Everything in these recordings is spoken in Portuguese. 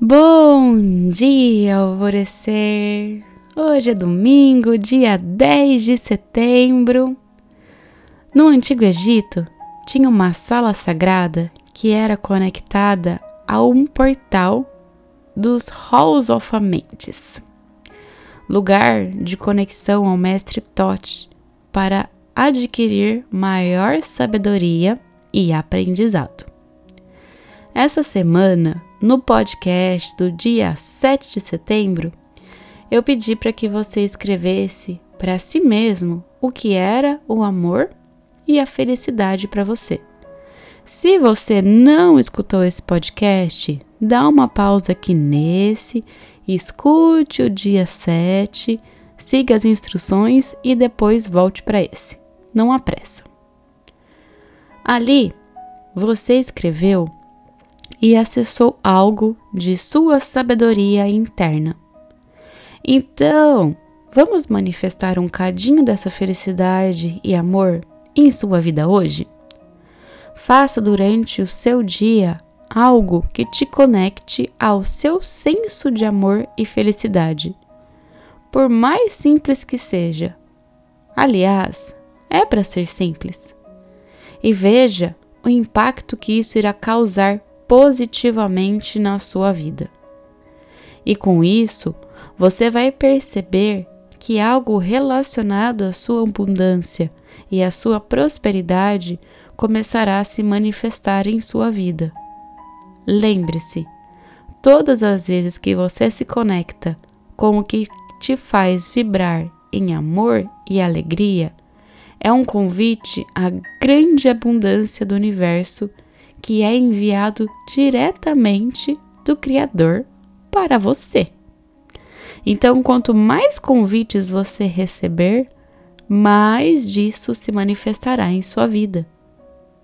Bom dia, alvorecer! Hoje é domingo, dia 10 de setembro. No Antigo Egito, tinha uma sala sagrada que era conectada a um portal dos Halls of Amentes, lugar de conexão ao mestre Tote para adquirir maior sabedoria e aprendizado. Essa semana, no podcast do dia 7 de setembro, eu pedi para que você escrevesse para si mesmo o que era o amor e a felicidade para você. Se você não escutou esse podcast, dá uma pausa aqui nesse, escute o dia 7, siga as instruções e depois volte para esse. Não há pressa. Ali, você escreveu e acessou algo de sua sabedoria interna. Então, vamos manifestar um cadinho dessa felicidade e amor em sua vida hoje? Faça durante o seu dia algo que te conecte ao seu senso de amor e felicidade, por mais simples que seja. Aliás, é para ser simples. E veja o impacto que isso irá causar positivamente na sua vida. E com isso, você vai perceber que algo relacionado à sua abundância e à sua prosperidade começará a se manifestar em sua vida. Lembre-se, todas as vezes que você se conecta com o que te faz vibrar em amor e alegria, é um convite à grande abundância do universo que é enviado diretamente do Criador para você. Então, quanto mais convites você receber, mais disso se manifestará em sua vida.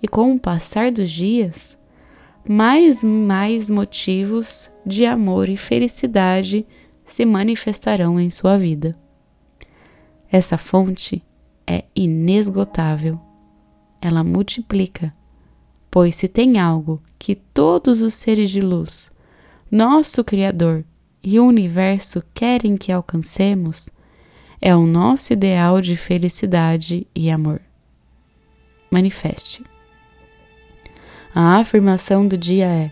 E com o passar dos dias, mais mais motivos de amor e felicidade se manifestarão em sua vida. Essa fonte é inesgotável. Ela multiplica Pois se tem algo que todos os seres de luz, nosso Criador e o universo querem que alcancemos, é o nosso ideal de felicidade e amor. Manifeste. A afirmação do dia é: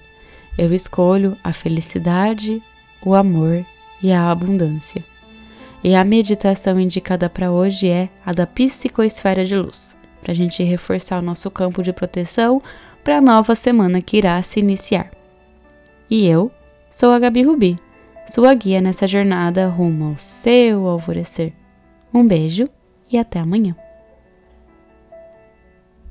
Eu escolho a felicidade, o amor e a abundância. E a meditação indicada para hoje é a da psicoesfera de luz, para a gente reforçar o nosso campo de proteção para a nova semana que irá se iniciar. E eu sou a Gabi Rubi, sua guia nessa jornada rumo ao seu alvorecer. Um beijo e até amanhã.